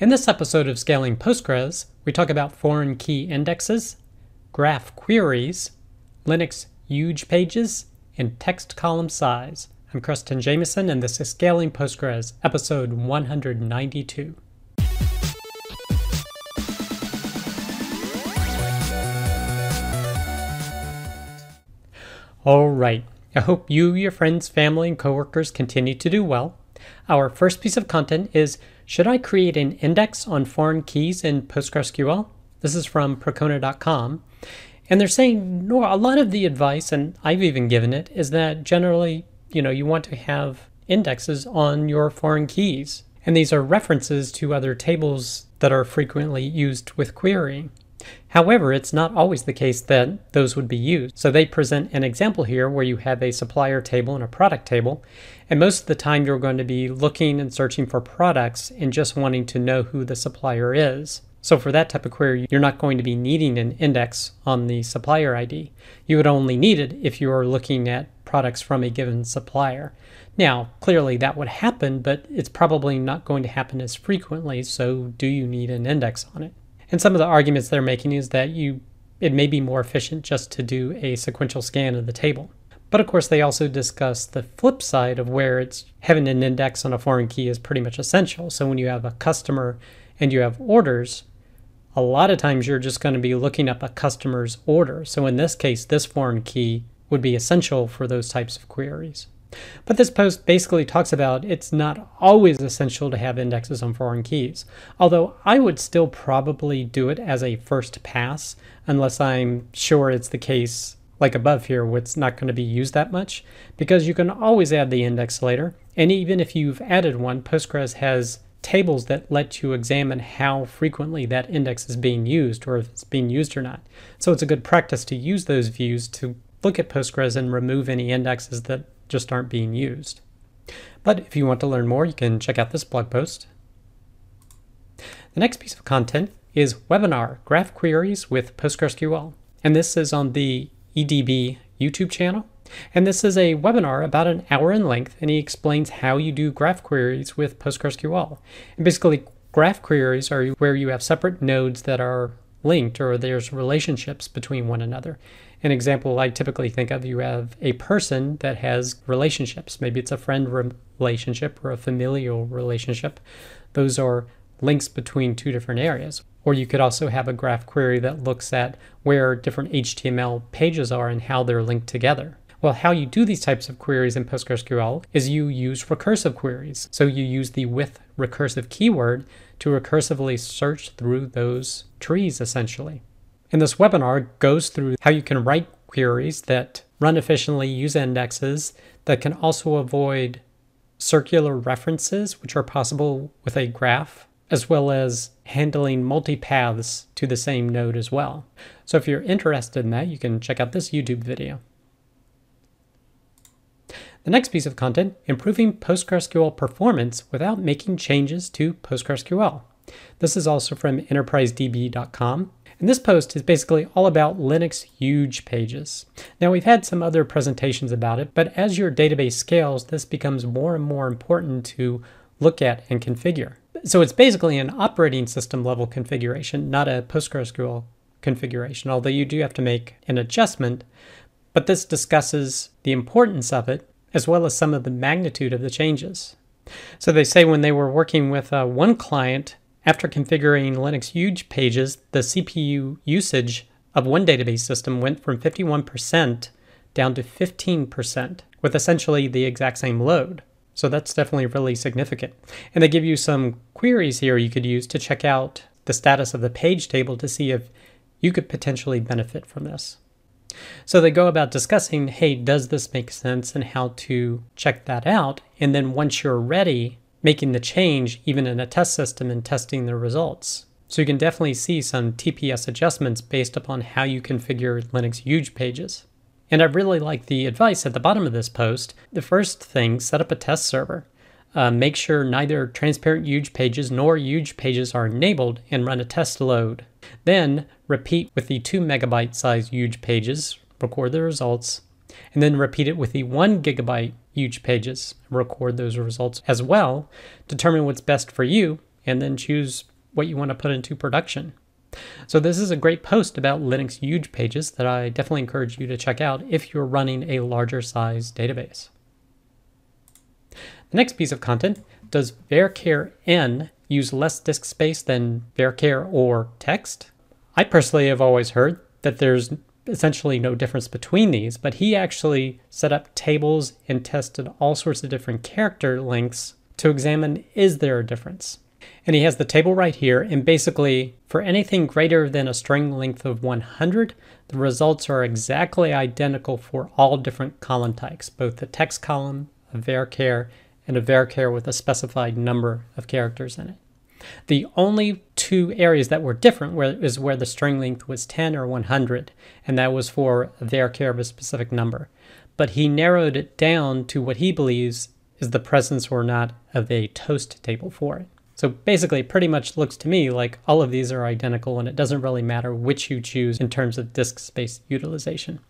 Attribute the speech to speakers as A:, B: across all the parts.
A: In this episode of Scaling Postgres, we talk about foreign key indexes, graph queries, Linux huge pages, and text column size. I'm Creston Jamison, and this is Scaling Postgres, episode 192. All right. I hope you, your friends, family, and coworkers continue to do well. Our first piece of content is Should I create an index on foreign keys in PostgreSQL? This is from Percona.com. And they're saying no, a lot of the advice, and I've even given it, is that generally, you know, you want to have indexes on your foreign keys. And these are references to other tables that are frequently used with querying. However, it's not always the case that those would be used. So they present an example here where you have a supplier table and a product table, and most of the time you're going to be looking and searching for products and just wanting to know who the supplier is. So for that type of query, you're not going to be needing an index on the supplier ID. You would only need it if you are looking at products from a given supplier. Now, clearly that would happen, but it's probably not going to happen as frequently, so do you need an index on it? And some of the arguments they're making is that you it may be more efficient just to do a sequential scan of the table. But of course, they also discuss the flip side of where it's having an index on a foreign key is pretty much essential. So when you have a customer and you have orders, a lot of times you're just going to be looking up a customer's order. So in this case, this foreign key would be essential for those types of queries. But this post basically talks about it's not always essential to have indexes on foreign keys, although I would still probably do it as a first pass unless I'm sure it's the case like above here where it's not going to be used that much because you can always add the index later and even if you've added one Postgres has tables that let you examine how frequently that index is being used or if it's being used or not. So it's a good practice to use those views to look at Postgres and remove any indexes that just aren't being used. But if you want to learn more, you can check out this blog post. The next piece of content is webinar graph queries with PostgreSQL. And this is on the EDB YouTube channel. And this is a webinar about an hour in length, and he explains how you do graph queries with PostgreSQL. And basically, graph queries are where you have separate nodes that are linked or there's relationships between one another. An example I typically think of you have a person that has relationships. Maybe it's a friend relationship or a familial relationship. Those are links between two different areas. Or you could also have a graph query that looks at where different HTML pages are and how they're linked together. Well, how you do these types of queries in PostgreSQL is you use recursive queries. So you use the with recursive keyword to recursively search through those trees essentially. And this webinar goes through how you can write queries that run efficiently, use indexes, that can also avoid circular references, which are possible with a graph, as well as handling multi-paths to the same node as well. So if you're interested in that, you can check out this YouTube video. The next piece of content, improving PostgreSQL performance without making changes to PostgreSQL. This is also from enterprisedb.com. And this post is basically all about Linux huge pages. Now we've had some other presentations about it, but as your database scales, this becomes more and more important to look at and configure. So it's basically an operating system level configuration, not a PostgreSQL configuration, although you do have to make an adjustment. But this discusses the importance of it as well as some of the magnitude of the changes. So they say when they were working with uh, one client, after configuring Linux huge pages, the CPU usage of one database system went from 51% down to 15%, with essentially the exact same load. So that's definitely really significant. And they give you some queries here you could use to check out the status of the page table to see if you could potentially benefit from this. So they go about discussing, hey, does this make sense and how to check that out? And then once you're ready, making the change even in a test system and testing the results. So you can definitely see some TPS adjustments based upon how you configure Linux huge pages. And I really like the advice at the bottom of this post. The first thing, set up a test server. Uh, make sure neither transparent huge pages nor huge pages are enabled and run a test load. Then repeat with the 2 megabyte size huge pages, record the results, and then repeat it with the 1 gigabyte huge pages, record those results as well, determine what's best for you, and then choose what you want to put into production. So this is a great post about Linux huge pages that I definitely encourage you to check out if you're running a larger size database. The next piece of content, does varchar n use less disk space than varchar or text? I personally have always heard that there's essentially no difference between these, but he actually set up tables and tested all sorts of different character lengths to examine is there a difference. And he has the table right here, and basically, for anything greater than a string length of 100, the results are exactly identical for all different column types, both the text column, a varchar, and a varchar with a specified number of characters in it. The only two areas that were different were, is where the string length was 10 or 100, and that was for varchar of a specific number. But he narrowed it down to what he believes is the presence or not of a toast table for it. So basically, pretty much looks to me like all of these are identical and it doesn't really matter which you choose in terms of disk space utilization.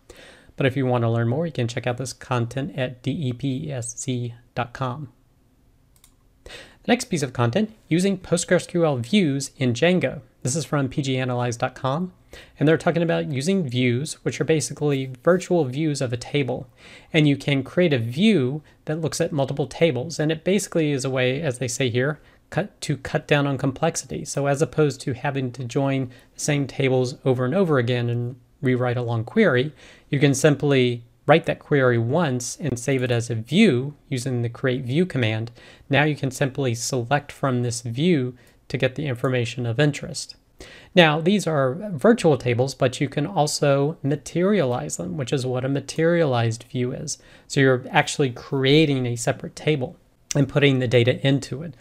A: But if you want to learn more, you can check out this content at depesz.com. Next piece of content, using PostgreSQL views in Django. This is from pganalyze.com, and they're talking about using views, which are basically virtual views of a table. And you can create a view that looks at multiple tables, and it basically is a way, as they say here, cut to cut down on complexity. So as opposed to having to join the same tables over and over again and rewrite a long query, you can simply write that query once and save it as a view using the create view command. Now you can simply select from this view to get the information of interest. Now, these are virtual tables, but you can also materialize them, which is what a materialized view is. So you're actually creating a separate table and putting the data into it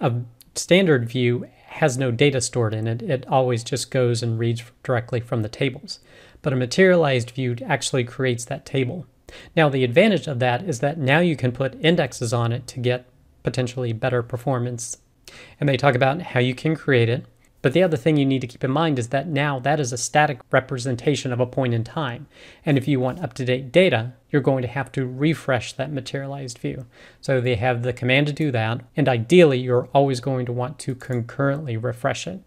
A: a standard view has no data stored in it. It always just goes and reads directly from the tables. But a materialized view actually creates that table. Now, the advantage of that is that now you can put indexes on it to get potentially better performance. And they talk about how you can create it, but the other thing you need to keep in mind is that now that is a static representation of a point in time. And if you want up to date data, you're going to have to refresh that materialized view. So they have the command to do that. And ideally, you're always going to want to concurrently refresh it.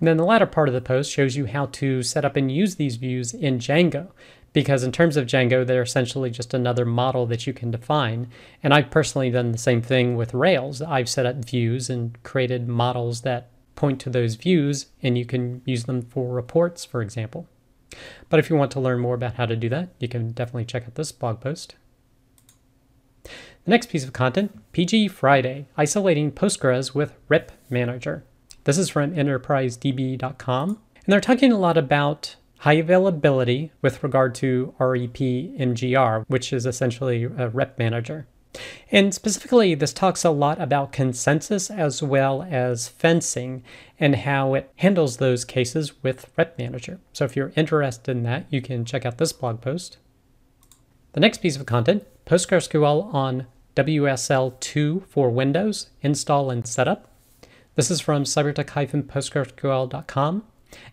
A: And then the latter part of the post shows you how to set up and use these views in Django because in terms of Django, they're essentially just another model that you can define. And I've personally done the same thing with Rails. I've set up views and created models that point to those views and you can use them for reports, for example. But if you want to learn more about how to do that, you can definitely check out this blog post. The next piece of content, PG Friday, isolating Postgres with REP Manager. This is from enterprisedb.com, and they're talking a lot about high availability with regard to REP MGR, which is essentially a REP manager. And specifically, this talks a lot about consensus as well as fencing and how it handles those cases with REP Manager. So if you're interested in that, you can check out this blog post. The next piece of content, PostgreSQL on WSL2 for Windows, install and setup. This is from cybertec-postgresql.com.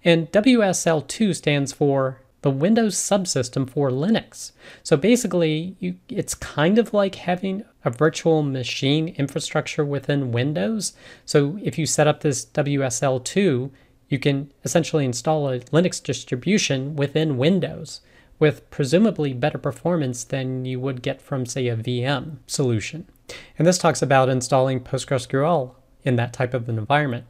A: And WSL2 stands for the Windows subsystem for Linux. So basically, you, it's kind of like having a virtual machine infrastructure within Windows. So if you set up this WSL2, you can essentially install a Linux distribution within Windows with presumably better performance than you would get from, say, a VM solution. And this talks about installing PostgreSQL in that type of an environment.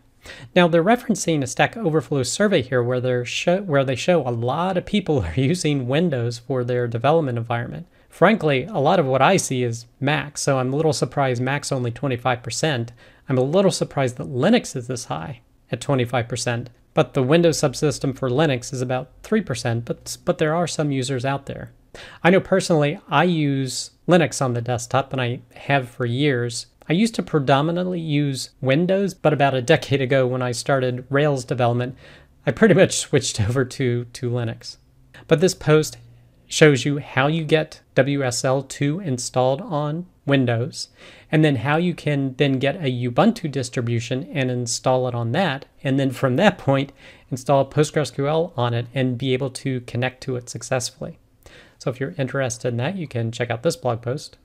A: Now they're referencing a Stack Overflow survey here where, they're show, where they show a lot of people are using Windows for their development environment. Frankly, a lot of what I see is Mac, so I'm a little surprised Mac's only 25%. I'm a little surprised that Linux is this high at 25%, but the Windows subsystem for Linux is about 3%, but, but there are some users out there. I know personally I use Linux on the desktop and I have for years, I used to predominantly use Windows, but about a decade ago when I started Rails development, I pretty much switched over to, to Linux. But this post shows you how you get WSL2 installed on Windows, and then how you can then get a Ubuntu distribution and install it on that, and then from that point, install PostgreSQL on it and be able to connect to it successfully. So if you're interested in that, you can check out this blog post.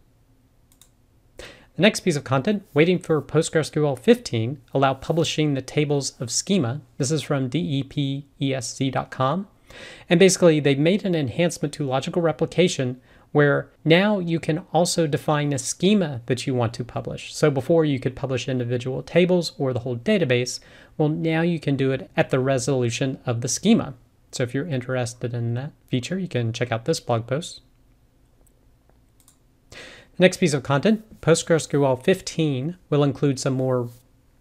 A: The next piece of content, waiting for PostgreSQL 15, allow publishing the tables of schema. This is from depesz.com. And basically, they've made an enhancement to logical replication where now you can also define a schema that you want to publish. So before you could publish individual tables or the whole database, well, now you can do it at the resolution of the schema. So if you're interested in that feature, you can check out this blog post. Next piece of content, PostgreSQL 15 will include some more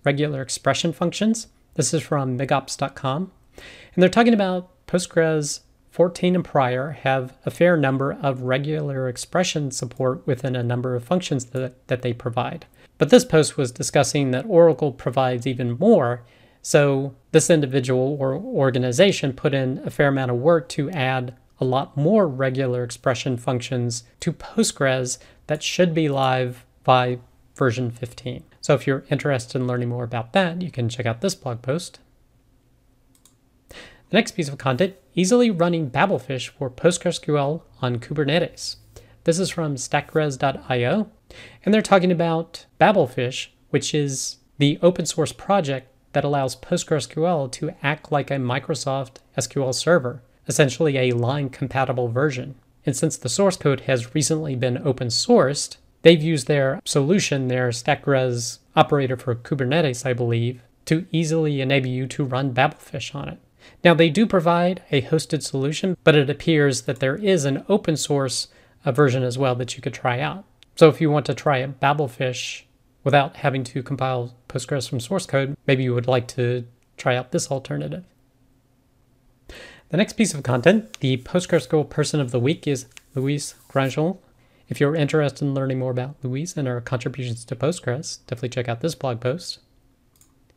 A: regular expression functions. This is from migops.com. And they're talking about Postgres 14 and prior have a fair number of regular expression support within a number of functions that, that they provide. But this post was discussing that Oracle provides even more, so this individual or organization put in a fair amount of work to add a lot more regular expression functions to Postgres that should be live by version 15. So if you're interested in learning more about that, you can check out this blog post. The next piece of content, easily running Babelfish for PostgreSQL on Kubernetes. This is from stackgres.io, and they're talking about Babelfish, which is the open source project that allows PostgreSQL to act like a Microsoft SQL server, essentially a line compatible version. And since the source code has recently been open sourced, they've used their solution, their StackGres operator for Kubernetes, I believe, to easily enable you to run Babelfish on it. Now, they do provide a hosted solution, but it appears that there is an open source uh, version as well that you could try out. So if you want to try Babelfish without having to compile Postgres from source code, maybe you would like to try out this alternative. The next piece of content, the PostgreSQL Person of the Week, is Louise Grandjean. If you're interested in learning more about Louise and her contributions to Postgres, definitely check out this blog post.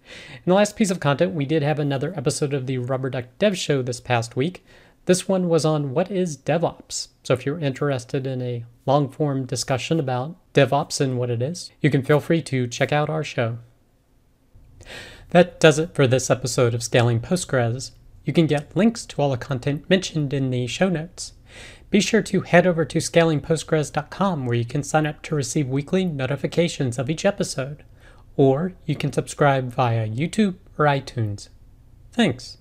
A: In the last piece of content, we did have another episode of the Rubber Duck Dev Show this past week. This one was on what is DevOps. So if you're interested in a long form discussion about DevOps and what it is, you can feel free to check out our show. That does it for this episode of Scaling Postgres. You can get links to all the content mentioned in the show notes. Be sure to head over to scalingpostgres.com where you can sign up to receive weekly notifications of each episode or you can subscribe via YouTube or iTunes. Thanks.